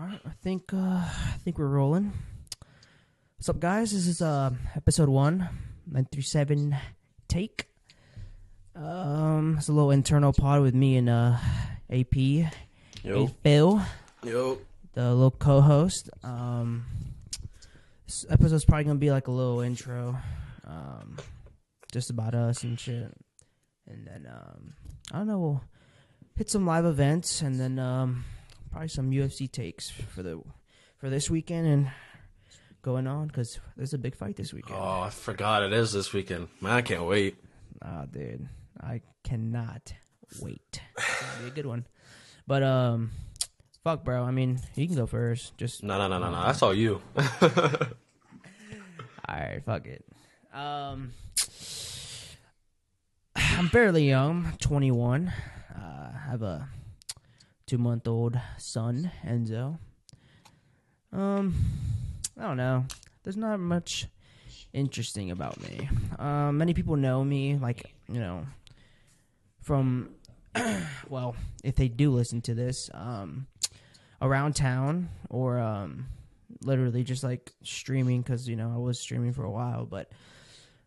All right, I think uh, I think we're rolling. What's up, guys? This is uh episode one, nine take. Um, it's a little internal pod with me and uh AP, Yo, Hey, Phil, yo. the little co-host. Um, this episode's probably gonna be like a little intro, um, just about us and shit, and then um, I don't know, we'll hit some live events and then um, probably some UFC takes for the for this weekend and going on because there's a big fight this weekend. Oh, I forgot it is this weekend. Man, I can't wait. Oh, dude, I cannot wait. Gonna be a good one. But um, fuck, bro. I mean, you can go first. Just No, no, no, no, no. That's all you. all right. Fuck it. Um, I'm fairly young, 21. Uh, I have a two-month-old son, Enzo. Um, I don't know. There's not much interesting about me. Um, many people know me, like you know, from well, if they do listen to this, um, around town or um, literally just like streaming because you know I was streaming for a while, but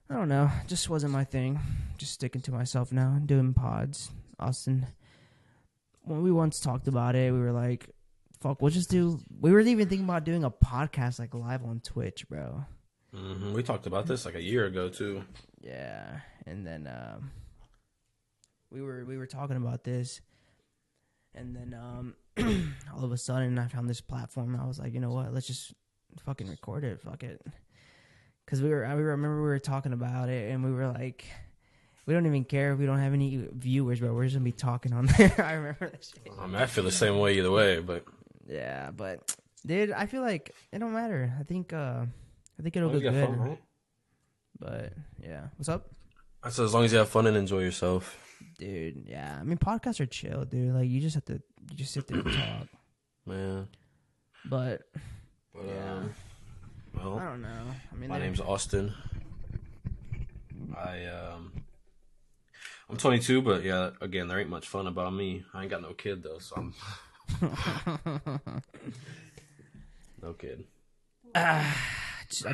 I don't know, just wasn't my thing. Just sticking to myself now, and doing pods. Austin, when we once talked about it, we were like, "Fuck, we'll just do." We were even thinking about doing a podcast like live on Twitch, bro. hmm We talked about this like a year ago too. Yeah, and then um, we were we were talking about this, and then um, all of a sudden I found this platform. I was like, you know what? Let's just fucking record it. Fuck it. Because we were, I remember we were talking about it, and we were like, we don't even care if we don't have any viewers, but we're just gonna be talking on there. I remember that shit. I mean, I feel the same way either way, but Yeah, but dude, I feel like it don't matter. I think, uh, I think it'll as long go as you have good. fun, right? But yeah, what's up? I said as long as you have fun and enjoy yourself. Dude, yeah. I mean, podcasts are chill, dude. Like, you just have to, you just sit there and talk. Man. But But, Yeah. um, I don't know. I mean, my name's Austin. I um, I'm 22, but yeah, again, there ain't much fun about me. I ain't got no kid though, so I'm no kid. I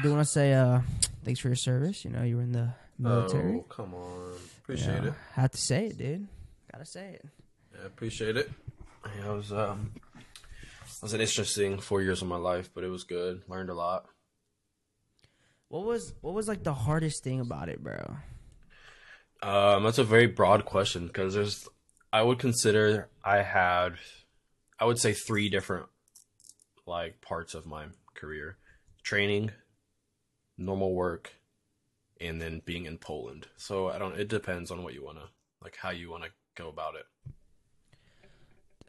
do want to say, uh, thanks for your service. You know, you were in the military. Oh, come on, appreciate it. Had to say it, dude. Gotta say it. Yeah, appreciate it. Yeah, it was um, it was an interesting four years of my life, but it was good. Learned a lot. What was, what was like the hardest thing about it, bro? Um, that's a very broad question because there's, I would consider I had, I would say three different, like parts of my career: training, normal work, and then being in Poland. So I don't. It depends on what you wanna, like, how you wanna go about it.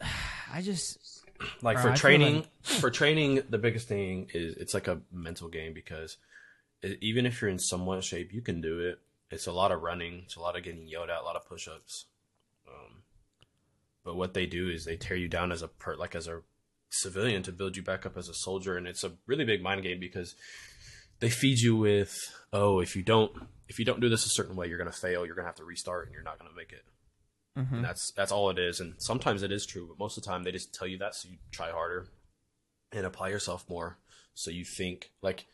I just, like Bro, for I training for training the biggest thing is it's like a mental game because even if you're in somewhat shape you can do it it's a lot of running it's a lot of getting yelled at a lot of push-ups um, but what they do is they tear you down as a per like as a civilian to build you back up as a soldier and it's a really big mind game because they feed you with oh if you don't if you don't do this a certain way you're going to fail you're going to have to restart and you're not going to make it Mhm. and that's that's all it is. And sometimes it is true, but most of the time they just tell you that so you try harder and apply yourself more. So you think like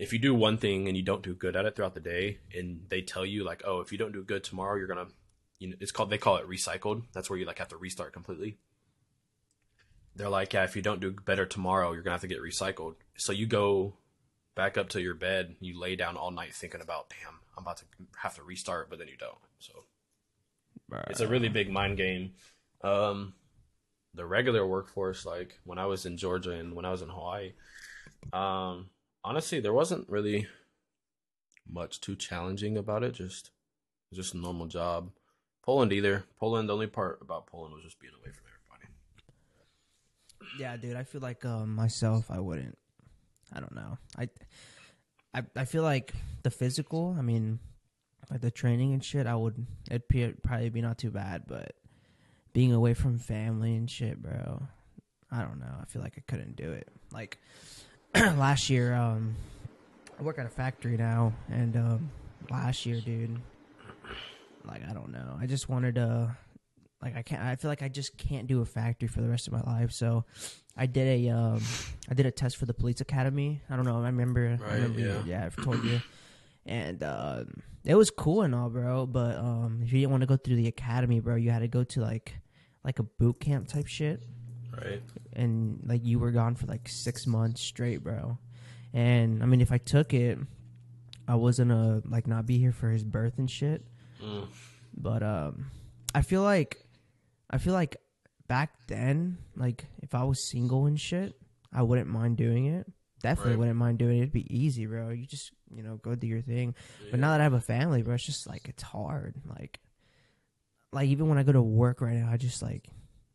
if you do one thing and you don't do good at it throughout the day, and they tell you like, oh, if you don't do good tomorrow, you're gonna, you know, it's called they call it recycled. That's where you like have to restart completely. They're like, yeah, if you don't do better tomorrow, you're gonna have to get recycled. So you go back up to your bed, you lay down all night thinking about, damn, I'm about to have to restart, but then you don't. So bro. it's a really big mind game. Um, the regular workforce, like when I was in Georgia and when I was in Hawaii, um, honestly, there wasn't really much too challenging about it. Just, just a normal job. Poland either. Poland, the only part about Poland was just being away from everybody. Yeah, dude, I feel like um, myself, I wouldn't. I don't know. I, I, I feel like the physical. I mean, like the training and shit. I would. It'd be, probably be not too bad, but being away from family and shit, bro. I don't know. I feel like I couldn't do it. Like last year, um, I work at a factory now, and um, last year, dude, like I don't know. I just wanted to like I can't. I feel like I just can't do a factory for the rest of my life. So I did a um, I did a test for the police academy. I don't know. I remember. I remember yeah. yeah, I've told you. And um, it was cool and all, bro. But um, if you didn't want to go through the academy, bro, you had to go to like like a boot camp type shit Right. and like you were gone for like six months straight, bro. And I mean, if I took it, I was gonna like not be here for his birth and shit. Mm. But um, I feel like, I feel like back then, like if I was single and shit, I wouldn't mind doing it. Definitely Right. wouldn't mind doing it. It'd be easy, bro. You just you know go do your thing. But now that I have a family, bro, it's just like it's hard. Like, like even when I go to work right now, I just like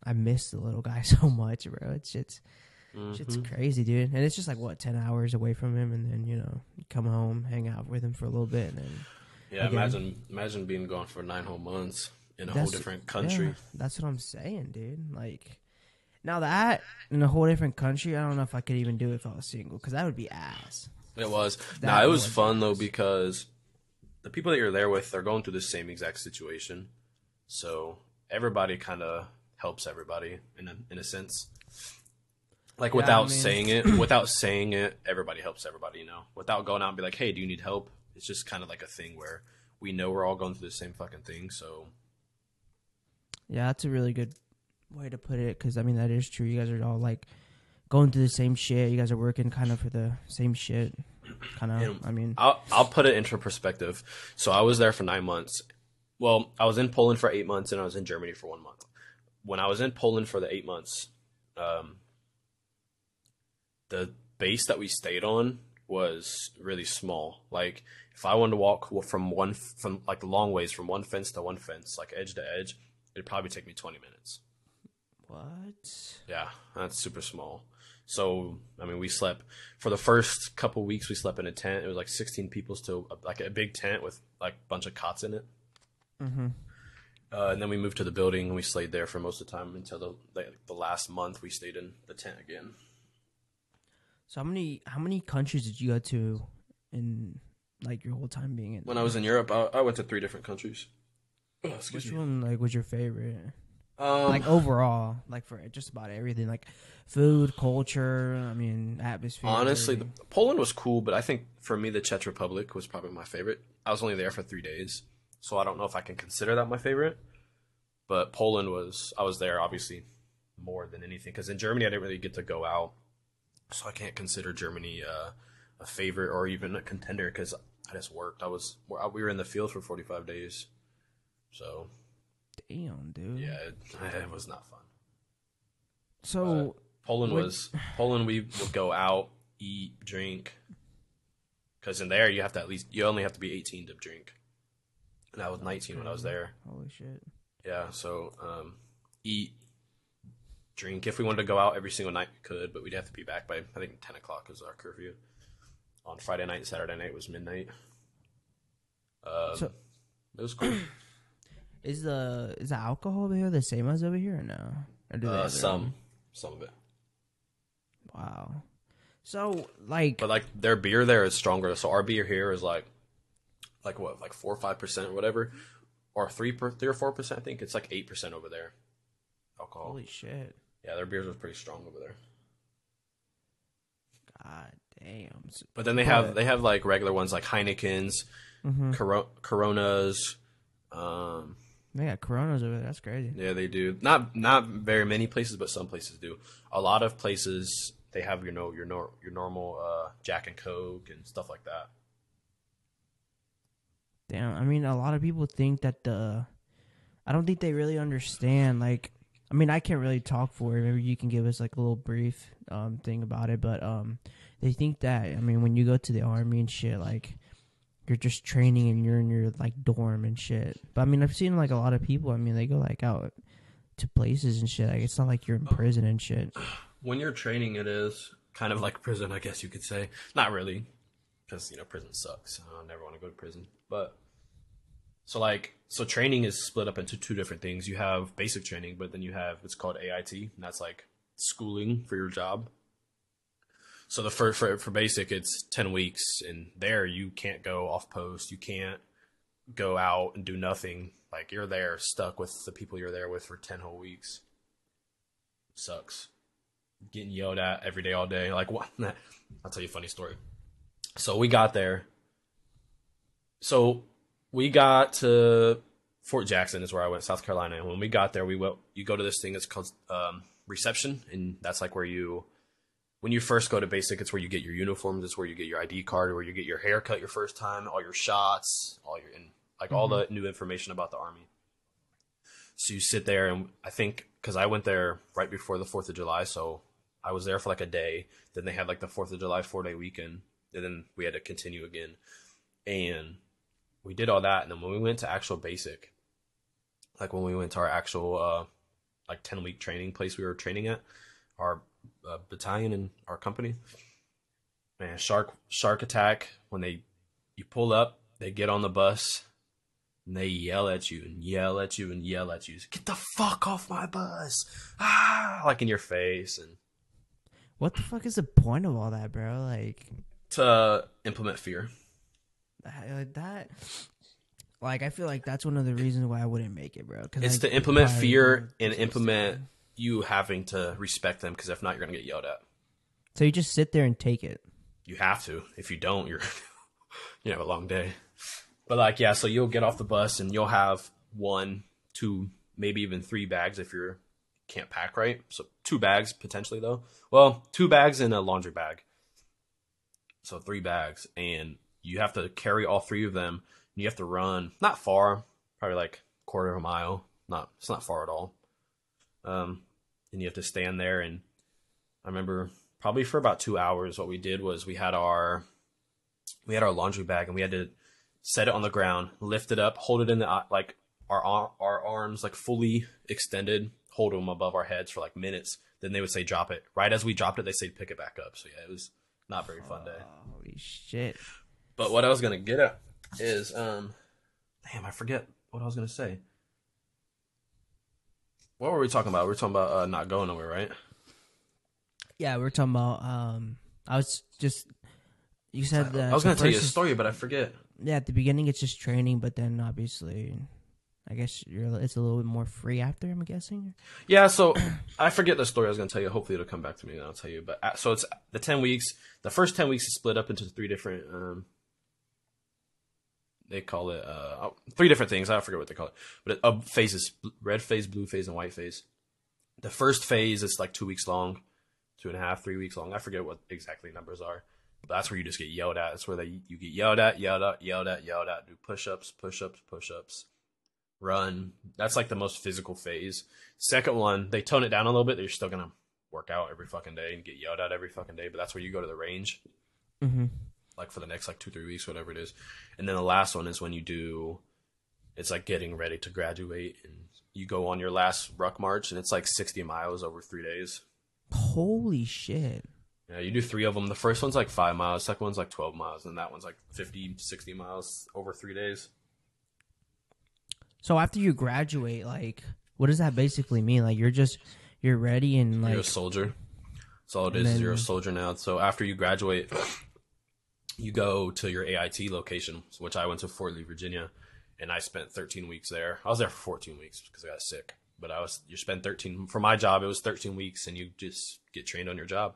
I miss the little guy so much, bro. It's it's it's Mhm. crazy, dude. And it's just like what ten hours away from him, and then you know come home, hang out with him for a little bit, and then Yeah, Again. imagine imagine being gone for nine whole months in a whole different country. Yeah, that's what I'm saying, dude. Like now that in a whole different country, I don't know if I could even do it if I was single, because that would be ass. It was. That nah, it was was fun though because the people that you're there with are going through the same exact situation, so everybody kind of helps everybody in a in a sense. Like Yeah, I without mean- saying it, without saying it, everybody helps everybody. You know, without going out and be like, "Hey, do you need help?" It's just kind of like a thing where we know we're all going through the same fucking thing. So Yeah, that's a really good way to put it, because I mean that is true. You guys are all like going through the same shit. You guys are working kind of for the same shit. Kind of. I mean, I'll I'll put it into perspective. So I was there for nine months. Well, I was in Poland for eight months, and I was in Germany for one month. When I was in Poland for the eight months, um, the base that we stayed on was really small. Like if I wanted to walk from one from like long ways from one fence to one fence, like edge to edge, it'd probably take me twenty minutes. what? Yeah, that's super small. So, I mean, we slept for the first couple weeks. We slept in a tent. It was like 16 people still, like a big tent with like a bunch of cots in it. Mm-hmm. Uh, and then we moved to the building and we stayed there for most of the time until the like, the last month. We stayed in the tent again. So how many how many countries did you go to in like your whole time being in? When I was in Europe, I, I went to three different countries. Oh, Which me. one like was your favorite? Um, like overall, like for just about everything, like food, culture. I mean, atmosphere. honestly, the. Poland was cool, but I think for me, the Czech Republic was probably my favorite. I was only there for three days, so I don't know if I can consider that my favorite. But Poland was, I was there obviously more than anything because in Germany I didn't really get to go out, so I can't consider Germany uh, a favorite or even a contender because I just worked. I was we were in the field for forty five days, so damn, dude. yeah, it, it was not fun. So Poland Would- was Poland. We would go out, eat, drink. Because in there, you have to at least you only have to be 18 to drink, and I was 19 when I was there. holy shit. Yeah, so um, eat, drink. If we wanted to go out every single night, we could, but we'd have to be back by I think 10 o'clock is our curfew. On Friday night, and Saturday night was midnight. Um, So- it was cool. Is the is the alcohol over here the same as over here or no? Or do they Uh, some, own? some of it, Wow. So like but like their beer there is stronger. So our beer here is like, like what, like four or five percent or whatever, or three per three or four percent. I think it's like eight percent over there. Alcohol. holy shit. Yeah, their beers was pretty strong over there. God damn. But then they have But- they have like regular ones like Heinekens, Mhm. Coro- Coronas. Um, They got Coronas over there. That's crazy. yeah, they do. Not not very many places, but some places do. A lot of places they have you know your nor- your normal uh, Jack and Coke and stuff like that. Damn. I mean, a lot of people think that the. I don't think they really understand. Like, I mean, I can't really talk for it. Maybe you can give us like a little brief um thing about it. But um, they think that I mean, when you go to the army and shit, like you're just training and you're in your like dorm and shit. But I mean, I've seen like a lot of people. I mean, they go like out to places and shit. Like it's not like you're in prison and shit. When you're training, it is kind of like prison, I guess you could say. Not really, because you know prison sucks. I never want to go to prison. But so like so training is split up into two different things. You have basic training, but then you have it's called AIT, and that's like schooling for your job. So the for for, for basic, it's ten weeks, and there you can't go off post. You can't go out and do nothing Like you're there stuck with the people you're there with for ten whole weeks. Sucks. Getting yelled at every day, all day. Like what? I'll tell you a funny story. So we got there. So we got to Fort Jackson is where I went, South Carolina. And when we got there, we went. You go to this thing. It's called um, reception, and that's like where you, when you first go to basic, it's where you get your uniforms. It's where you get your ID card, where you get your haircut your first time, all your shots, all your and like all the new information about the army. So you sit there, and I think because I went there right before the Fourth of July, so I was there for like a day. Then they had like the Fourth of July four day weekend, and then we had to continue again, and we did all that. And then when we went to actual basic, like when we went to our actual uh, like ten week training place we were training at, our uh, battalion and our company, man, shark shark attack. When they you pull up, they get on the bus. And they yell at you and yell at you and yell at you. Get the fuck off my bus! Ah, like in your face and What the fuck is the point of all that, bro? Like to implement fear. that, like that. Like I feel like that's one of the reasons why I wouldn't make it, bro. It's like, to implement fear and implement you having to respect them because if not, you're gonna get yelled at. So you just sit there and take it. You have to. If you don't, you're you have a long day. But like, yeah, so you'll get off the bus and you'll have one, two, maybe even three bags if you're can't pack right. So two bags potentially though. Well, two bags and a laundry bag. So three bags, and you have to carry all three of them. You have to run not far, probably like quarter of a mile. Not it's not far at all. Um, and you have to stand there and I remember probably for about two hours what we did was we had our we had our laundry bag and we had to set it on the ground lift it up hold it in the like our our arms like fully extended hold them above our heads for like minutes then they would say drop it right as we dropped it they say pick it back up so yeah it was not very fun day Holy shit! but what i was gonna get at is um damn i forget what i was gonna say what were we talking about we were talking about uh, not going nowhere right Yeah, we're talking about. Um, I was just. You said that. i was gonna tell you a story but i forget Yeah, at the beginning it's just training, but then obviously, I guess you're. It's a little bit more free after. I'm guessing. Yeah, so I forget the story I was going to tell you. Hopefully, it'll come back to me and I'll tell you. But uh, so it's the ten weeks. The first ten weeks is split up into three different. Um, they call it uh, oh, three different things. I forget what they call it, but it, uh, phases: red phase, blue phase, and white phase. The first phase is like two weeks long, two and a half, three weeks long. I forget what exactly numbers are. But that's where you just get yelled at. That's where they you get yelled at, yelled at, yelled at, yelled at. Do push ups, push ups, push ups run. That's like the most physical phase. Second one, they tone it down a little bit. They're still gonna work out every fucking day and get yelled at every fucking day, but that's where you go to the range, Mm-hmm. like for the next like two three weeks, whatever it is. And then the last one is when you do. It's like getting ready to graduate, and you go on your last ruck march, and it's like sixty miles over three days. Holy shit! Yeah, you do three of them. The first one's like five miles, second one's like 12 miles, and that one's like 50, 60 miles over three days. So after you graduate, like, what does that basically mean? Like, you're just you're ready and like you're a soldier. That's all it is. Is you're a soldier now. So after you graduate, you go to your AIT location, which I went to Fort Lee, Virginia, and I spent 13 weeks there. I was there for 14 weeks because I got sick. But I was you spend 13 for my job. It was 13 weeks, and you just get trained on your job.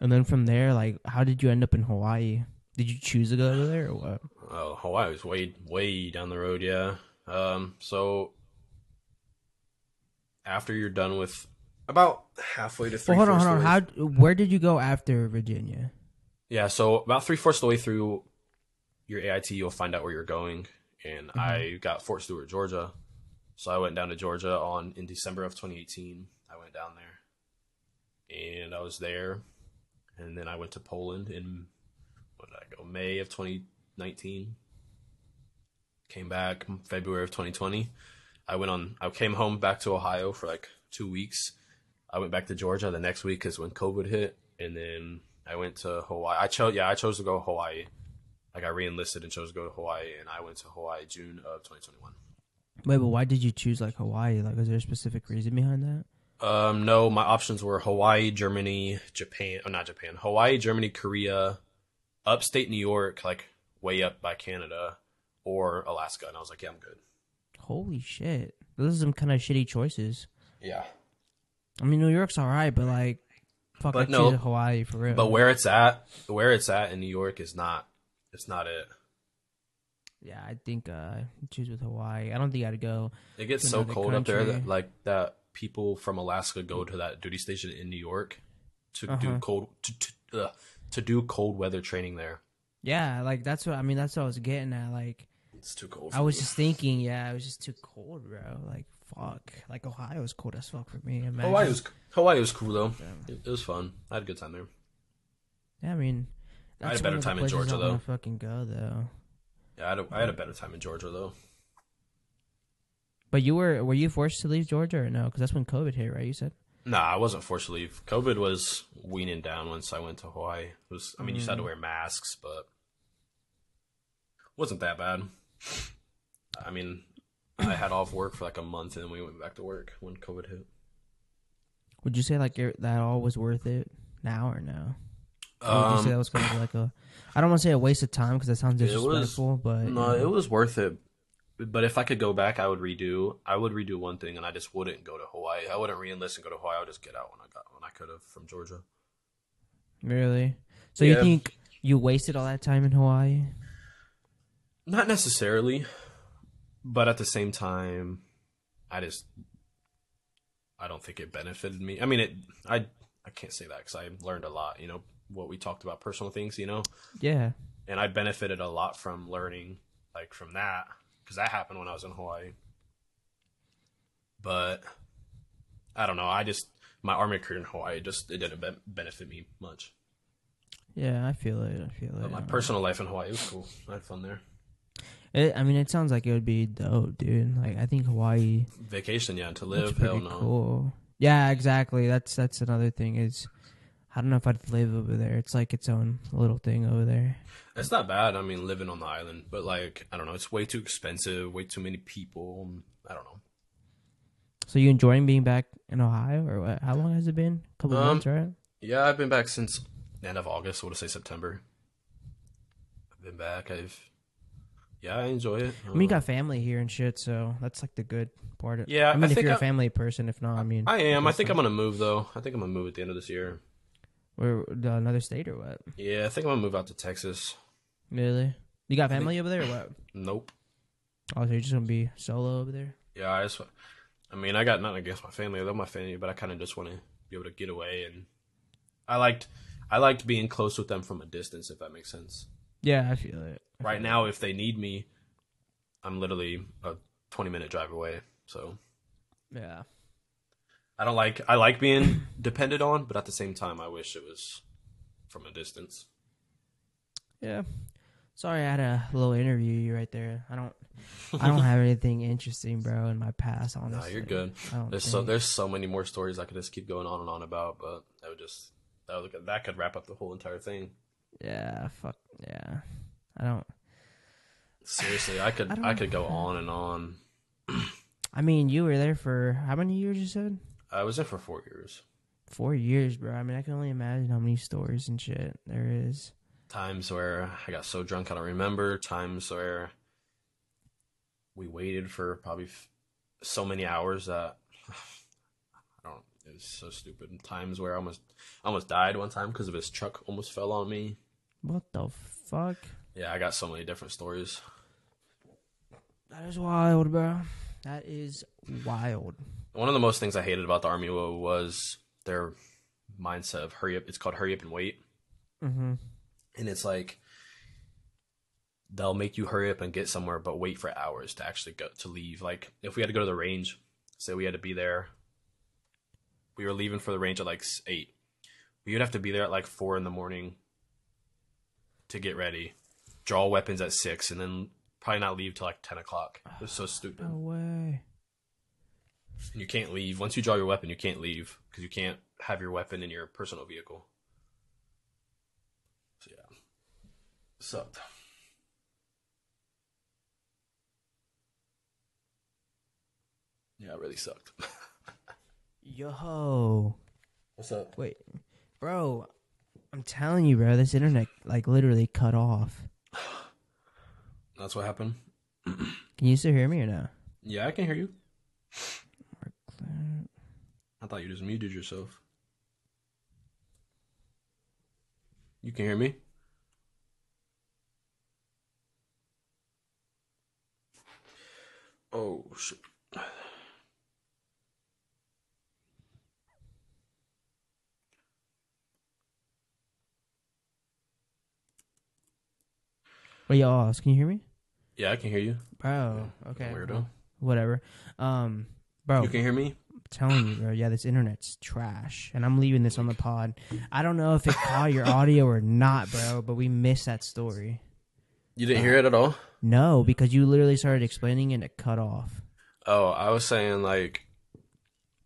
and then from there, like, how did you end up in Hawaii? Did you choose to go there or what? Oh, Hawaii was way way down the road. Yeah. Um. So after you're done with about halfway to three. Well, hold on, hold on. How? Where did you go after Virginia? Yeah, so about three fourths of the way through your AIT, you'll find out where you're going. And I got Fort Stewart, Georgia. So I went down to Georgia on in December of 2018. I went down there, and I was there, and then I went to Poland in what did I go May of 2019. Came back February of 2020. I went on. I came home back to Ohio for like two weeks. I went back to Georgia the next week because when COVID hit, and then I went to Hawaii. I chose, yeah, I chose to go to Hawaii. Like I re-enlisted and chose to go to Hawaii, and I went to Hawaii June of 2021. Wait, but why did you choose like Hawaii? Like, is there a specific reason behind that? Um, no, my options were Hawaii, Germany, Japan. Oh, not Japan. Hawaii, Germany, Korea, upstate New York, like way up by Canada, or Alaska. And I was like, yeah, I'm good. holy shit, those are some kind of shitty choices. Yeah. I mean, New York's all right, but like, fuck, But I no, choose Hawaii for real. But where it's at, where it's at in New York is not. It's not it. yeah, I think uh, choose with Hawaii. I don't think I'd go. It gets so cold up there that like that people from Alaska go to that duty station in New York to do Uh-huh. cold to to, uh, to do cold weather training there. Yeah, like that's what I mean. That's what I was getting at. Like, It's too cold. I was me. just thinking, yeah, it was just too cold, bro. Like, fuck. Like Ohio's cold as fuck for me. Imagine. Hawaii was Hawaii was cool though. Yeah. It, it was fun. I had a good time there. Yeah, I mean, I had a better one of the time in Georgia, though. Fucking go though. Yeah, I had a, I had a better time in Georgia though. But you were were you forced to leave Georgia or no? Because that's when COVID hit, right? You said. Nah, I wasn't forced to leave. COVID was weaning down once I went to Hawaii. It was I mean you still had to Mm. wear masks, but wasn't that bad. I mean, I had off work for like a month and then we went back to work when COVID hit. Would you say like that all was worth it now or no? Or would you say that Um, was kind of like a? I don't want to say a waste of time because that sounds It was- disrespectful, but no, you know. it was worth it. But if I could go back, I would redo. I would redo one thing, and I just wouldn't go to Hawaii. I wouldn't re-enlist and go to Hawaii. I would just get out when I got when I could have from Georgia. really. So you think you wasted all that time in Hawaii? Not necessarily, but at the same time, I just I don't think it benefited me. I mean, it I I can't say that because I learned a lot. You know what we talked about personal things. You know, Yeah. and I benefited a lot from learning like from that because that happened when I was in Hawaii. But I don't know. I just my army career in Hawaii just it didn't ben- benefit me much. Yeah, I feel it. I feel But it. my personal life in Hawaii was cool. I had fun there. It, I mean, it sounds like it would be dope, dude. Like, I think Hawaii Vacation, yeah. To live, hell no. cool. Yeah, exactly. That's that's another thing is I don't know if I'd live over there. It's like its own little thing over there. It's not bad. I mean, living on the island, but like I don't know, it's way too expensive. Way too many people. I don't know. So you enjoying being back in Ohio or what? How long has it been? A couple Um, months, right? Yeah, I've been back since the end of August. I want to say September. I've been back. I've yeah, I enjoy it. I mean, you got family here and shit, so that's like the good part. Of, Yeah, I mean, I if you're a I- family person, if not, I mean, I am. I think I'm gonna move though. I think I'm gonna move at the end of this year. or uh, another state or what? Yeah, I think I'm gonna move out to Texas. Really? You got I think- family over there or what? Nope. Oh, so you're just gonna be solo over there? Yeah, I just. I mean, I got nothing against my family. I love my family, but I kind of just want to be able to get away and. I liked, I liked being close with them from a distance, if that makes sense. Yeah, I feel it. I right feel now if they need me i'm literally a 20 minute drive away so. Yeah. i don't like i like being depended on but at the same time i wish it was from a distance Yeah. Sorry, I had a little interview you right there. I don't, I don't have anything interesting, bro, in my past. no Honestly, you're good there's so there's so many more stories i could just keep going on and on about but that would just that would that could wrap up the whole entire thing Yeah, fuck. Yeah, I don't. seriously i could I i, could go on and on I mean, you were there for how many years? You said i was there for four years four years, bro. I mean, I can only imagine how many stories and shit there is. times where I got so drunk I don't remember. Times where we waited for probably f- so many hours that. It was so stupid. And times where I almost I almost died one time because of his truck almost fell on me. What the fuck? Yeah, I got so many different stories. That is wild, bro. That is wild. One of the most things I hated about the army was their mindset of hurry up. It's called hurry up and wait. Mm-hmm. and it's like they'll make you hurry up and get somewhere but wait for hours to actually go to leave like if we had to go to the range say we had to be there we were leaving for the range at like 8 we would have to be there at like 4 in the morning to get ready draw weapons at 6 and then probably not leave till like 10 o'clock. It was so stupid. No way. and you can't leave. Once you draw your weapon you can't leave because you can't have your weapon in your personal vehicle. So yeah. Sucked. Yeah it really sucked Yo, what's up wait, bro. I'm telling you, bro. This internet like literally cut off. that's what happened Can you still hear me or no? Yeah, I can hear you. I thought you just muted yourself. You can hear me? Oh shit. Wait, y'all, can you hear me? Yeah, I can hear you. Bro, okay. Weirdo. well, whatever. Um, bro, You can hear me? I'm telling you, bro. Yeah, this internet's trash, and I'm leaving this on the pod. I don't know if it caught your audio or not, bro, but we missed that story. You didn't hear it at all? No, because you literally started explaining and it cut off. Oh, I was saying like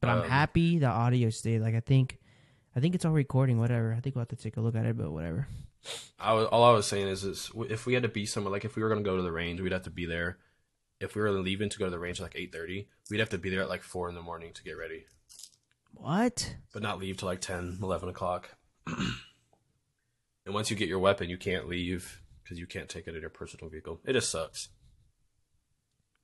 But I'm Um, happy the audio stayed. Like I think, I think it's all recording. Whatever. I think we'll have to take a look at it, but whatever. I was all I was saying is, is if we had to be somewhere, like if we were gonna go to the range, we'd have to be there. If we were leaving to go to the range at like eight thirty, we'd have to be there at like four in the morning to get ready, What? but not leave till like 10, 11 o'clock. and once you get your weapon, you can't leave because you can't take it in your personal vehicle. It just sucks.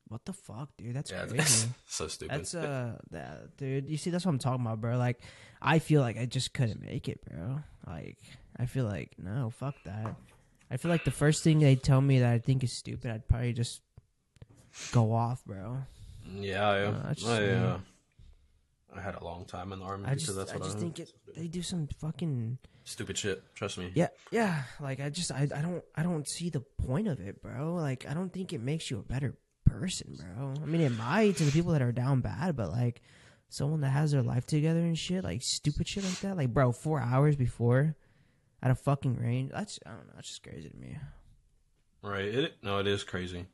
What the fuck, dude? That's Yeah, crazy. so stupid. That's uh, that, dude. You see, that's what I'm talking about, bro. Like, I feel like I just couldn't make it, bro. Like, I feel like no, fuck that. I feel like the first thing they tell me that I think is stupid, I'd probably just go off, bro. yeah, I, Uh, that's just I, uh, I had a long time in the army so that's why I just, that's I just I think it. They do some fucking stupid shit. Trust me. yeah, yeah. Like, I just, I, I don't, I don't see the point of it, bro. Like, I don't think it makes you a better person, bro. I mean, it might to the people that are down bad, but like. Someone that has their life together and shit, like stupid shit like that, like bro, four hours before at a fucking range. That's I don't know. That's just crazy to me. Right? It no, it is crazy.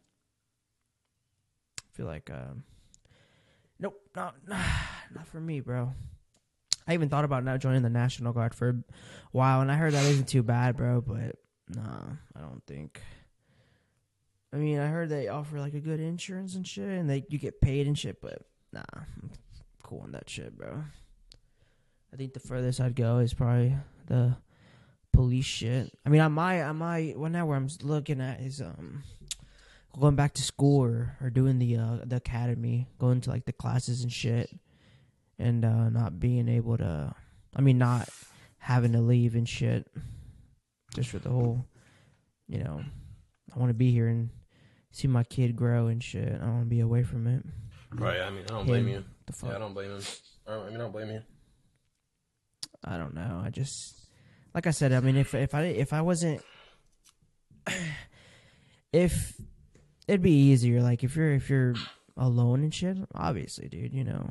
I feel like, um, nope, not not for me, bro. I even thought about not joining the National Guard for a while, and I heard that isn't too bad, bro. But nah, I don't think. I mean, I heard they offer like a good insurance and shit, and they you get paid and shit. But nah, I'm cool on that shit, bro. I think the furthest I'd go is probably the police shit. I mean, I might, I might. Well, now where I'm looking at is um going back to school or, or doing the uh, the academy, going to like the classes and shit, and uh, not being able to. I mean, not having to leave and shit, just for the whole. You know, I want to be here and see my kid grow and shit. I don't want to be away from it. Right? I mean, I don't blame Him. you. The fuck. Yeah, I don't blame him. I mean, I don't blame you. I don't know. I just like I said. I mean, if if I if I wasn't, if it'd be easier. Like if you're if you're alone and shit, obviously, dude. You know,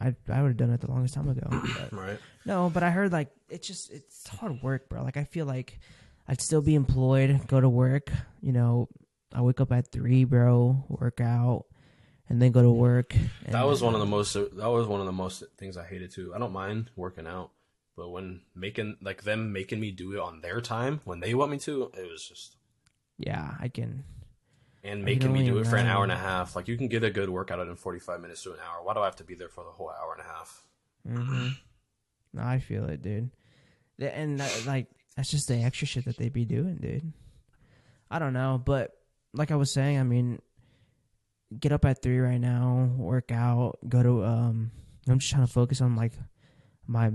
I I would have done it the longest time ago. Right? no, but I heard like it's just it's hard work, bro. Like I feel like I'd still be employed, go to work. You know, I wake up at three, bro, work out, and then go to work. That was one of the most. That was one of the most things I hated too. I don't mind working out, but when making like them making me do it on their time when they want me to, it was just Yeah, I can. and I making can me do it for an hour and a half. Like you can get a good workout in forty five minutes to an hour. Why do I have to be there for the whole hour and a half? hmm No, I feel it, dude. And that, like that's just the extra shit that they be doing, dude. I don't know, but like I was saying, I mean, get up at three right now, work out, go to. um I'm just trying to focus on like my,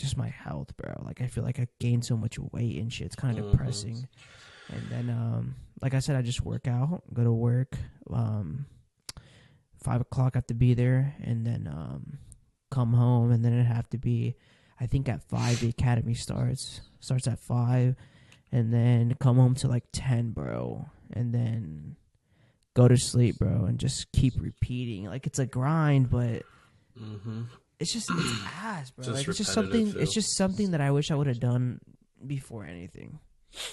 just my health, bro. Like I feel like I gained so much weight and shit. It's kind of Mhm. depressing. And then, um, like I said, I just work out, go to work. Um, five o'clock, I have to be there, and then um, come home, and then it'd have to be, I think at five the academy starts. Starts at five, and then come home to like ten, bro, and then go to sleep, bro, and just keep repeating. Like it's a grind, but Mm-hmm. It's just it's ass, bro. Just like it's just something. It's just something that I wish I would have done before anything.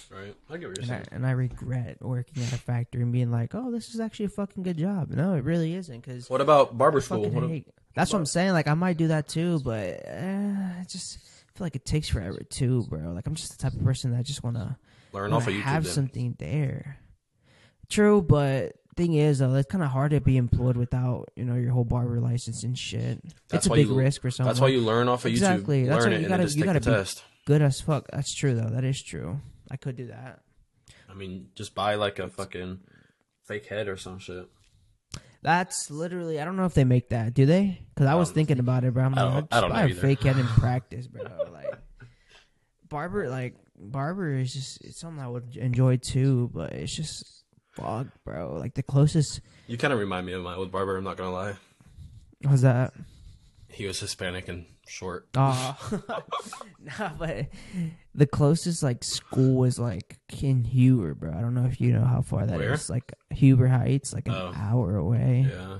Right? I get what you're And I, and I regret working at a factory and being like, "Oh, this is actually a fucking good job." No, it really isn't because What about barber school? What, hate. That's what I'm saying. Like, I might do that too, but uh, I just feel like it takes forever too, bro. Like, I'm just the type of person that I just want to learn off of YouTube. have then. something there. True, but thing is, though, it's kind of hard to be employed without you know your whole barber license and shit. That's it's a big you- risk for someone. That's why you learn off of Exactly. YouTube. That's learn why you gotta- you gotta be- test. good as fuck. That's true though. That is true. I could do that. I mean, just buy like a fucking fake head or some shit. That's literally. I don't know if they make that. Do they? Because I was Um, thinking about it, bro. I'm I like, don't- I, I don't know have either. fake head in practice, bro. Like barber, like barber is just it's something I would enjoy too, but it's just fuck, bro. Like the closest You kind of remind me of my old barber. I'm not gonna lie. was that. He was Hispanic and short. Oh, nah, but the closest like school was like in Huber, bro. I don't know if you know how far that is. Where? Like Huber Heights, like an Oh. hour away. Yeah.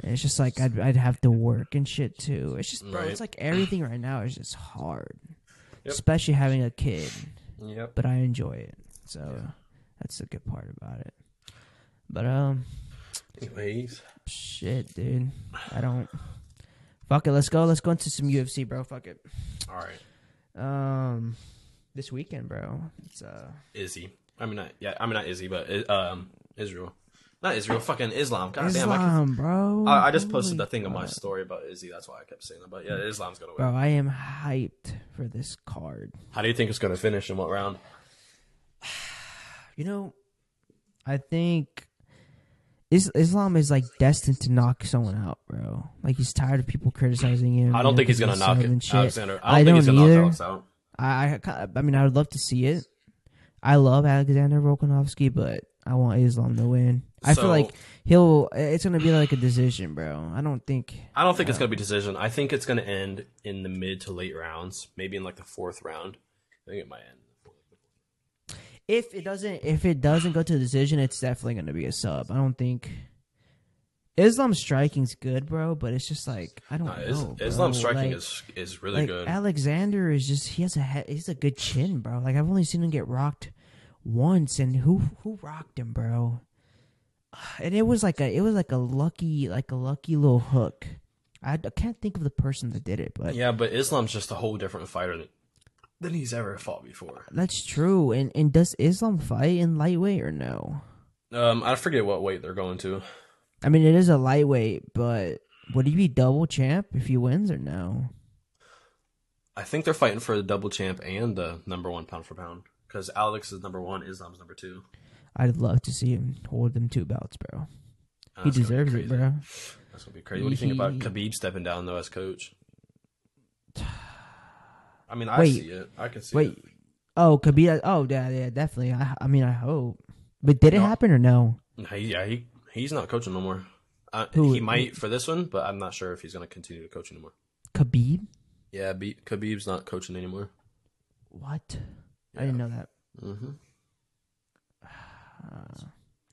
And it's just like I'd I'd have to work and shit too. It's just bro, Right. it's like everything right now is just hard, Yep. especially having a kid. Yep. But I enjoy it, so that's the good part about it. But um, Anyways, shit, dude, I don't. Fuck it, let's go. Let's go into some UFC, bro. Fuck it. all right. Um, this weekend, bro. It's uh, Izzy. I mean, not yeah. I mean, not Izzy, but um, Israel. Not Israel. Fucking Islam. God damn. I, can, Islam, bro. I, I just posted Holy the thing on my story about Izzy. That's why I kept saying that. But yeah, Islam's gonna win. Bro, I am hyped for this card. How do you think it's gonna finish in what round? You know, I think Islam is like destined to knock someone out, bro. Like he's tired of people criticizing him. I don't know, think he's gonna knock it. Alexander. I don't I think he's don't gonna either. knock. I, I, I mean, I would love to see it. I love Alexander Volkanovski, but I want Islam to win. I So- feel like he'll. It's gonna be like a decision, bro. I don't think. I don't think it's uh, gonna be decision. I think it's gonna end in the mid to late rounds, maybe in like the fourth round. I think it might end. If it doesn't, if it doesn't go to a decision, it's definitely gonna be a sub. I don't think. Islam striking's good, bro, but it's just like I don't No, know. Is. Islam striking Like- is is really like good. Alexander is just he has a he's a good chin, bro. Like I've only seen him get rocked once, and who who rocked him, bro? And it was like a it was like a lucky like a lucky little hook. I, I can't think of the person that did it, but yeah, but Islam's just a whole different fighter than, he's ever fought before. that's true. And and does Islam fight in lightweight or no? Um, I forget what weight they're going to. I mean, it is a lightweight, but would he be double champ if he wins or no? I think they're fighting for the double champ and the number one pound for pound because Alex is number one, Islam's number two. I'd love to see him hold them two belts, bro. He gonna be deserves it, bro. That's gonna be crazy. What do you think about Khabib stepping down though as coach? I mean, I Wait. see it. I can see Wait. it. Oh, Khabib. Oh, yeah, yeah, definitely. I, I mean, I hope. But did it happen or no? He, yeah, he he's not coaching no more. Uh, Who- he might for this one, but I'm not sure if he's gonna continue to coach anymore. Khabib? Yeah, Be- Khabib's not coaching anymore. What? I didn't know that. hmm Uh,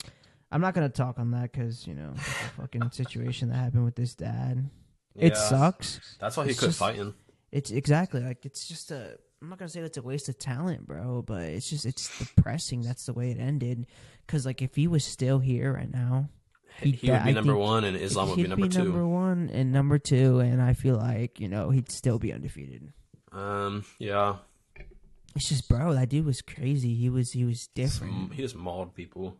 I'm not gonna talk on that because you know the fucking situation that happened with this dad. It sucks. That's why he It's quit just- fighting. It's exactly like it's just a. I'm not gonna say it's a waste of talent, bro, but it's just it's depressing. That's the way it ended. Because like if he was still here right now, He, he- would I be number one, and Islam would he'd be number two. number one and number two, and I feel like you know he'd still be undefeated. Um, yeah, It's just, bro, that dude was crazy. He was he was different. Some- he just mauled people.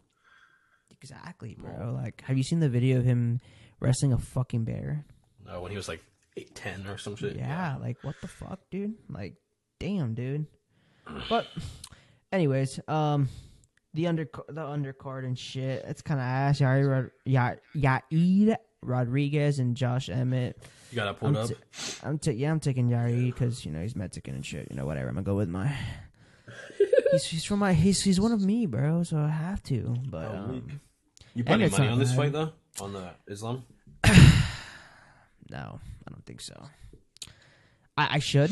Exactly, bro. Like, have you seen the video of him wrestling a fucking bear? Uh, when he was like eight, ten or some shit. Yeah, like what the fuck, dude? Like, damn, dude. But, anyways, um, the under the undercard and shit. It's kind of ass. Yair, Rod- Ya- Yair Rodriguez and Josh Emmett. you got that pulled I'm, up. t- I'm ta- yeah, I'm taking Yair because you know he's Mexican and shit. You know, whatever. I'm gonna go with my. he's he's from my he's he's one of me, bro. So I have to. But Oh, um, you put any money on this fight though? On the Islam? No, I don't think so. I, I should.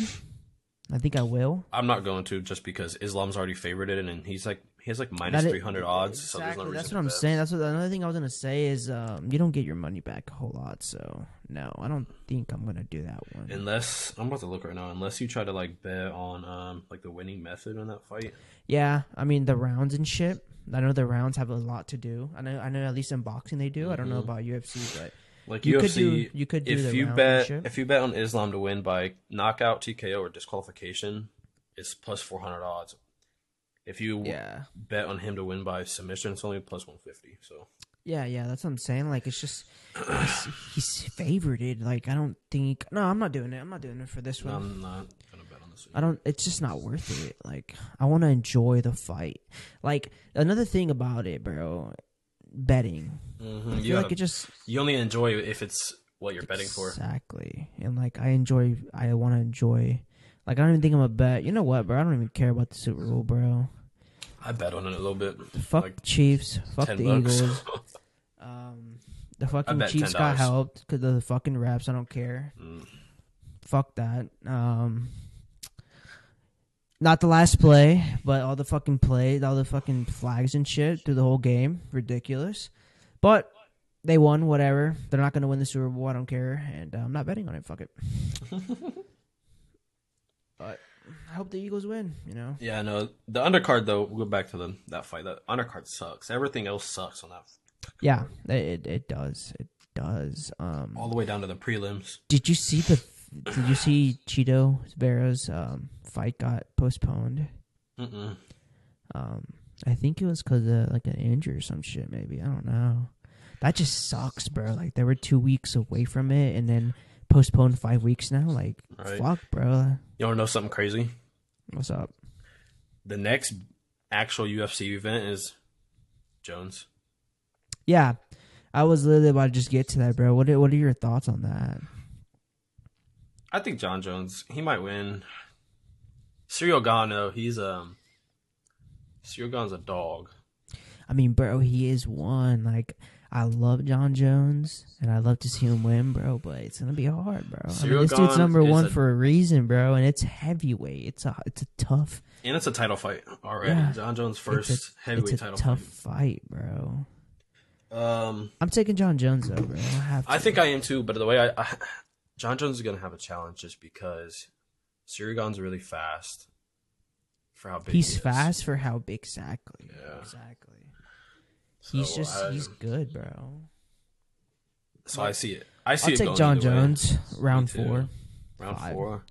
I think I will. I'm not going to just because Islam's already favored it, and he's like he has like minus three hundred odds. So Exactly. no That's what I'm saying. That's what another thing I was gonna say is um, you don't get your money back a whole lot. So no, I don't think I'm gonna do that one. Unless I'm about to look right now. Unless you try to like bet on um like the winning method on that fight. yeah, I mean the rounds and shit. I know the rounds have a lot to do. I know. I know at least in boxing they do. I don't know Mhm. about UFC, but Like you UFC, could do. You could do if you bet if you bet on Islam to win by knockout, TKO, or disqualification, it's plus four hundred odds. If you yeah, bet on him to win by submission, it's only plus one fifty. So yeah, yeah. That's what I'm saying. Like it's just he's, he's favorited. Like I don't think. No, I'm not doing it. I'm not doing it for this one. I'm not gonna bet on this. One. I don't. It's just not worth it. Like I want to enjoy the fight. Like another thing about it, bro. Betting. Mm-hmm. I You, feel like gotta- it just you only enjoy if it's what you're betting for. Exactly. And like I enjoy I wanna enjoy like I don't even think I'm a bet. You know what, bro? I don't even care about the Super Bowl, bro. I bet on it a little bit. Fuck Like Chiefs. Fuck the bucks. Eagles. Um the fucking Chiefs got $10. helped because of the fucking refs. I don't care. Mm. Fuck that. Um not the last play, but all the fucking play, all the fucking flags and shit through the whole game. Ridiculous. But they won, whatever. They're not going to win the Super Bowl. I don't care. And uh, I'm not betting on it. Fuck it. but I hope the Eagles win, you know? Yeah, no. The undercard though, we'll go back to the that fight. The undercard sucks. Everything else sucks on that. Yeah, it, it, it does. It does. Um, All the way down to the prelims. did you see the. Did you see Chito Vera's um, fight got postponed? Mm-mm. Um, I think it was because of like an injury or some shit. Maybe I don't know. That just sucks, bro. Like they were two weeks away from it, and then postponed five weeks now. Like Right. fuck, bro. You want to know something crazy? What's up? The next actual UFC event is Jones. Yeah, I was literally about to just get to that, bro. What are, what are your thoughts on that? I think Jon Jones. He might win. Cyril though, he's um. Cyril Gane's a dog. I mean, bro, he is one. Like I love Jon Jones, and I love to see him win, bro. But it's gonna be hard, bro. I mean, this dude's number one a- for a reason, bro, and it's heavyweight. It's a it's a tough. And it's a title fight All right, Yeah. Jon Jones' it's first a, heavyweight it's a title tough fight, bro. fight. Um, I'm taking Jon Jones though, bro. I. I think I am too, but the way I, I Jon Jones is gonna have a challenge just because Cyril Gane's really fast for how big he's he fast for how big. Exactly. Yeah. Exactly. He's just I- he's good, bro. So I see it. I see I'll it take going John. Jones round four. Round Five. four.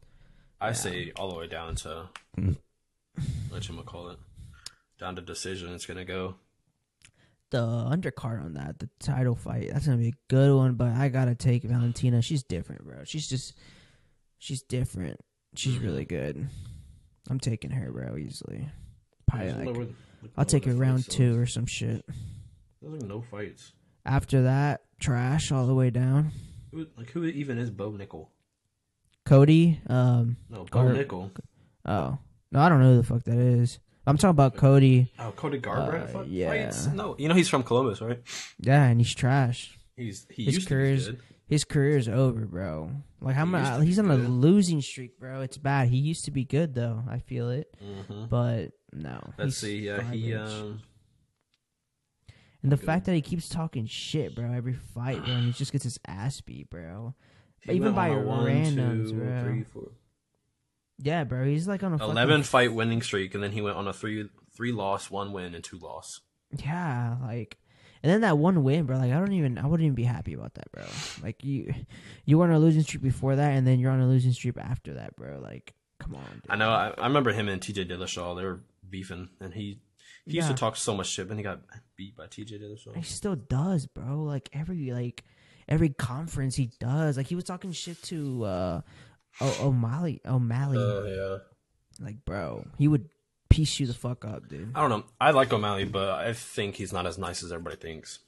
I Yeah. say all the way down to Mm. what you call it, down to decision. It's gonna go. The undercard on that, the title fight, that's gonna be a good one. But I gotta take Valentina. She's different, bro. She's just, she's different. She's Mm-hmm. really good. I'm taking her, bro, easily. Probably like, no- look I'll take her round two or some shit. There's like no fights. After that, trash all the way down. Who, like who even is Bo Nickal? Cody, um, No, Bo Gar- Nickal. oh no, I don't know who the fuck that is. I'm talking about Cody. Oh, Cody Garbrandt Uh, yeah. fights? No, you know he's from Columbus, right? Yeah, and he's trash. He's he His used to career's- be good. His career's over, bro. Like how He much? He's on a losing streak, bro. It's bad. He used to be good though. I feel it, Mhm. but no. Let's see. Yeah, he um. and the good. fact that he keeps talking shit, bro, every fight, bro, and he just gets his ass beat, bro. he Even by on a one, randoms, two, bro. three, four- Yeah, bro. He's like on a fucking- Eleven fight winning streak, and then he went on a three three loss, one win, and two loss. Yeah, like, and then that one win, bro. Like, I don't even, I wouldn't even be happy about that, bro. Like, you, you were on a losing streak before that, and then you're on a losing streak after that, bro. Like, come on. Dude. I know. I, I remember him and T.J. Dillashaw. They were beefing, and he he used to talk so much shit, but he got beat by T.J. Dillashaw. He still does, bro. Like every like every conference he does. Like he was talking shit to uh o- O'Malley O'Malley. Uh, yeah. like, bro, he would piece you the fuck up, dude. I don't know. I like O'Malley, but I think he's not as nice as everybody thinks.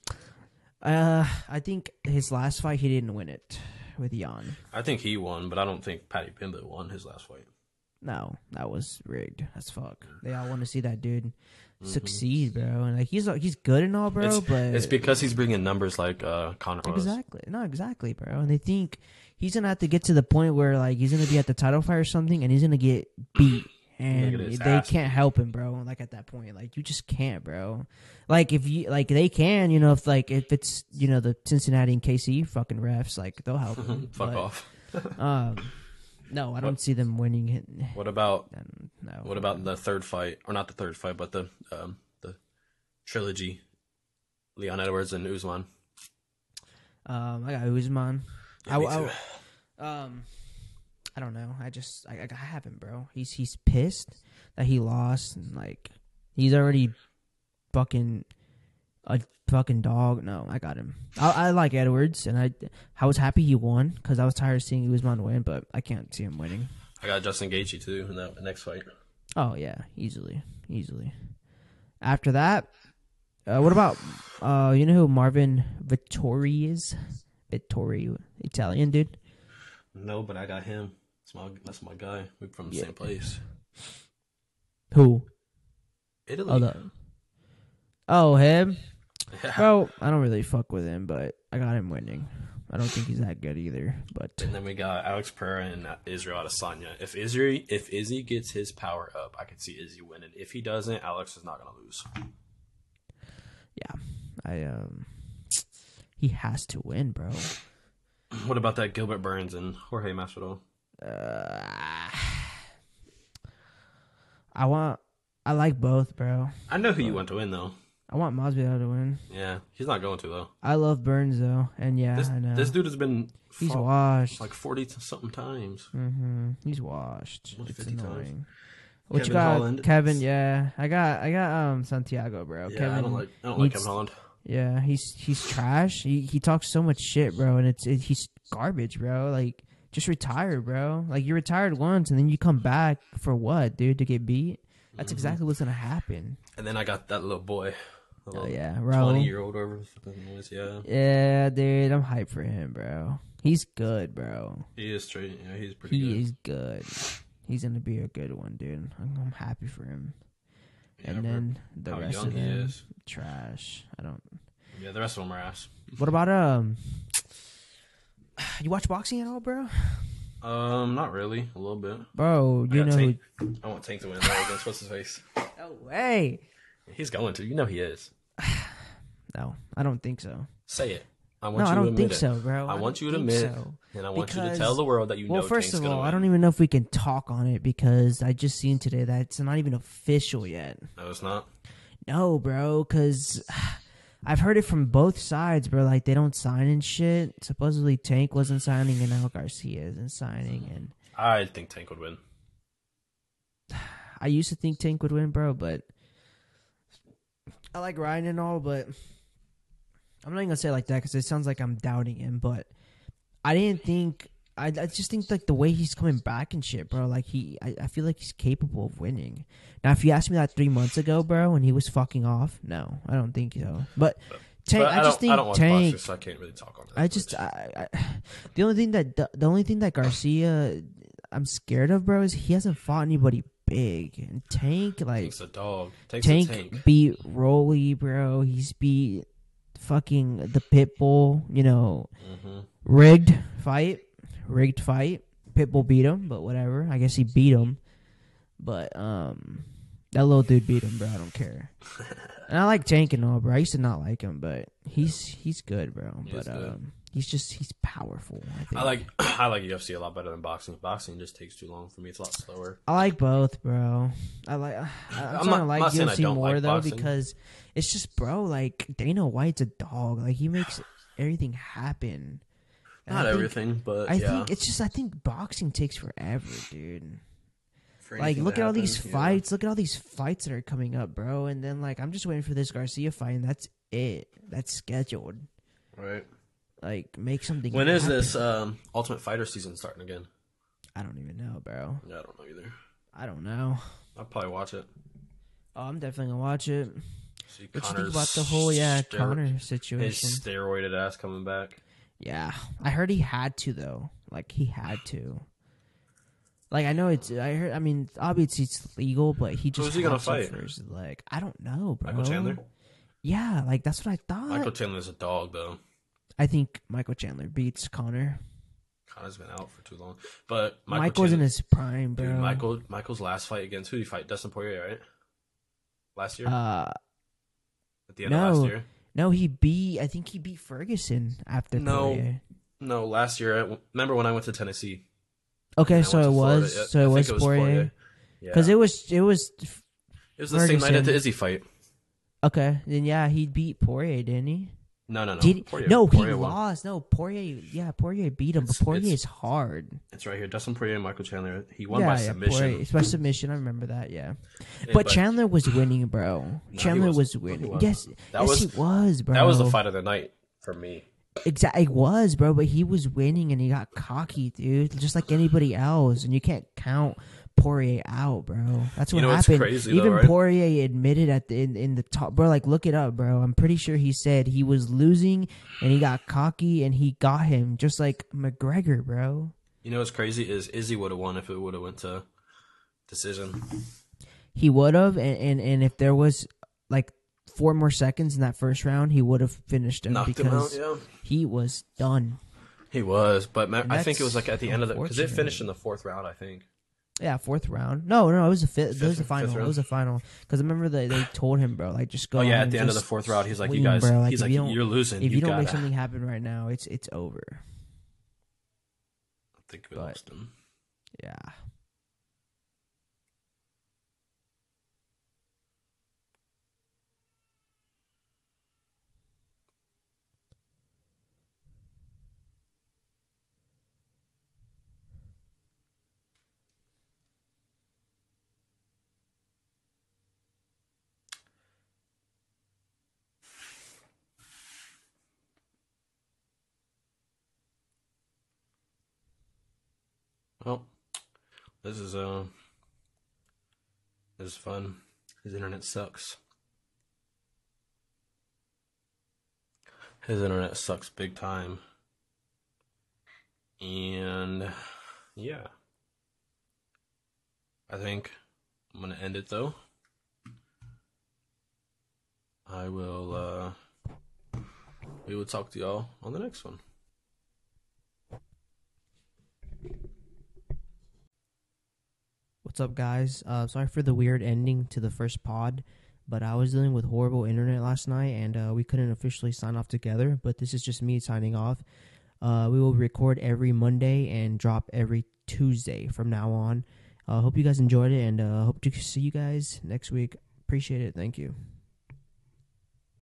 Uh I think his last fight he didn't win it with Yan. I think he won, but I don't think Paddy Pimblett won his last fight. No, that was rigged as fuck. They all want to see that dude Mm-hmm. succeed, bro. And like he's he's good and all, bro, it's, but it's because he's bringing numbers like uh, Conor was. Exactly. No, exactly, bro. And they think he's gonna have to get to the point where like he's gonna be at the title fight or something, and he's gonna get beat, and they ass can't help him, bro. Like at that point, like you just can't, bro. Like if you like they can, you know, if like if it's you know the Cincinnati and KC fucking refs, like they'll help him. Fuck But, off. Um, no, I don't What- see them winning it. What about And no. what about the third fight, or not the third fight, but the um, the trilogy, Leon Edwards and Usman. Um, I got Usman. I, I- Um, I don't know. I just I, I have him, bro. He's he's pissed that he lost, and like he's already fucking a fucking dog. No, I got him. I, I like Edwards, and I I was happy he won because I was tired of seeing Usman win, but I can't see him winning. I got Justin Gaethje too in that next fight. Oh yeah, easily, easily. After that, Uh, what about uh, you know who Marvin Vettori is? Vettori, Italian dude. No, but I got him. That's my that's my guy. We're from the Yeah. same place. Who? Italy. Oh, the, oh him. Yeah. Bro, I don't really fuck with him, but I got him winning. I don't think he's that good either. But And then we got Alex Pereira and Israel Adesanya. If Izzy if Izzy gets his power up, I could see Izzy winning. If he doesn't, Alex is not gonna lose. yeah, I um, he has to win, bro. What about that Gilbert Burns and Jorge Masvidal? Uh, I want, I like both, bro. I know who you want to win though. I want Masvidal to win. Yeah, he's not going to though. I love Burns though, and yeah, This I know this dude has been he's fought washed. like forty something times. hmm He's washed. It's 50 times. annoying. What you Kevin got, Holland. Kevin? Yeah, I got, I got um Santiago, bro. Yeah, Kevin, I don't like I don't like Kevin Holland. Yeah, he's he's trash. He he talks so much shit, bro, and it's it, he's garbage, bro. Like just retire, bro. Like you retired once and then you come back for what, dude? To get beat? That's Mm-hmm. exactly what's gonna happen. And then I got that little boy. Oh yeah, Twenty year old whatever the fuck his name is, yeah. Yeah, dude, I'm hyped for him, bro. He's good, bro. He is straight, yeah, he's pretty He good. is good. He's gonna be a good one, dude. I'm, I'm happy for him. Yeah, and then the how rest young of he them, is. trash. I don't. Yeah, the rest of them are ass. What about um? You watch boxing at all, bro? Um, not really. A little bit. Bro, I you got know. Tank. I want Tank to win though against what's his face. No way. He's going to. You know he is. No, I don't think so. Say it. I want No, you I don't admit think it. so, bro. I want you to admit it. so. And I want you to tell the world that you Well, know first Tank's of all. I don't even know if we can talk on it because I just seen today that it's not even official yet. No, it's not. No, bro, because I've heard it from both sides, bro. Like they don't sign and shit. Supposedly Tank wasn't signing, and now Garcia isn't signing. And I think Tank would win. I used to think Tank would win, bro, but I like Ryan and all, but I'm not even gonna say it like that because it sounds like I'm doubting him. But I didn't think. I, I just think like the way he's coming back and shit, bro. Like he, I, I feel like he's capable of winning. Now, if you asked me that three months ago, bro, when he was fucking off, no, I don't think so. But Tank, But I, don't, just think I Tank. boxing, so I can't really talk on that. I just. I, I, the only thing that the, the only thing that Garcia, I'm scared of, bro, is he hasn't fought anybody big. And Tank, like Tank's a dog. Tank's Tank, a tank. beat Rolly, bro. He's beat fucking the Pitbull. You know, hmm rigged fight, rigged fight. Pitbull beat him, but whatever. I guess he beat him. But um, that little dude beat him, bro. I don't care. and I like Tank and all, bro. I used to not like him, but he's he's good, bro. He but is good. um, he's just he's powerful. I think. I like I like UFC a lot better than boxing. Boxing just takes too long for me. It's a lot slower. I like both, bro. I like. I'm, I'm starting not- to like not saying I UFC don't more like though boxing. because it's just, bro. Like Dana White's a dog. Like he makes everything happen. And Not think- everything, but I yeah. think it's just. I think boxing takes forever, dude. For Like, look to at all these yeah. fights. Look at all these fights that are coming up, bro. And then, like, I'm just waiting for this Garcia fight, and that's it. That's scheduled. Right. Like, make something. When is happen. this um, Ultimate Fighter season starting again? I don't even know, bro. Yeah, I don't know either. I don't know. I'll probably watch it. Oh, I'm definitely gonna watch it. See What you think about the whole yeah stero- Conor situation? his steroided ass coming back. Yeah, I heard he had to though. Like he had to. Like I know it's. I heard. I mean, obviously it's legal, but he just. Who's he gonna fight? His leg. I don't know, bro. Michael Chandler. Yeah, like that's what I thought. Michael Chandler's a dog though. I think Michael Chandler beats Conor. Conor's been out for too long, but Michael Michael's in his prime, bro. dude, Michael Michael's last fight against who did he fight? Dustin Poirier, right? Last year, Uh, at the end no. of last year. no, he beat. I think he beat Ferguson after. No. Poirier. No, last year. I, remember when I went to Tennessee? Okay, so it to Florida. was. Yeah, So I it was, Poirier. Yeah, Because it was. It was. it was the same night at the Izzy fight. Okay, then yeah, he beat Poirier, didn't he? No, no, no. Did he? Poirier- no, he Poirier won. lost. No, Poirier. Yeah, Poirier beat him, It's- but Poirier it's- is hard. It's right here. Dustin Poirier and Michael Chandler. He won yeah, by yeah, submission. Poirier. It's by submission. I remember that. Yeah, Yeah, but Chandler was winning, bro. he Chandler was No, winning. yes, That yes, was- he was, bro. that was the fight of the night for me. Exactly, it was, bro. But he was winning, and he got cocky, dude. Just like anybody else, and you can't count Poirier out, bro. That's You what know what's happened. crazy, though, Even right? Poirier admitted at the in, in the top, bro. Like, look it up, bro. I'm pretty sure he said he was losing and he got cocky and he got him, just like McGregor, bro. You know what's crazy is Izzy would have won if it would have went to decision. He would have, and, and and if there was like four more seconds in that first round, he would have finished him Knocked him because out. Yeah, he was done. he was. But I think it was like at the end of the because it finished in the fourth round. I think. Yeah, fourth round. No, no, it was a fifth. it was a final. It was a final. Because I remember they they told him, bro, like just go. oh yeah, at the end of the fourth round, he's like, swing, "You guys," bro. Like, he's like, you you're losing. If you, don't gotta." make something happen right now, it's it's over. I think we but- lost him. Yeah. Well, this is uh, this is fun. His internet sucks. His internet sucks big time. And yeah. I think I'm gonna end it though. I will uh we will talk to y'all on the next one. What's up, guys? Uh, sorry for the weird ending to the first pod, but I was dealing with horrible internet last night, and uh, we couldn't officially sign off together. But this is just me signing off. Uh, we will record every Monday and drop every Tuesday from now on. uh, hope you guys enjoyed it, and uh, hope to see you guys next week. Appreciate it. Thank you.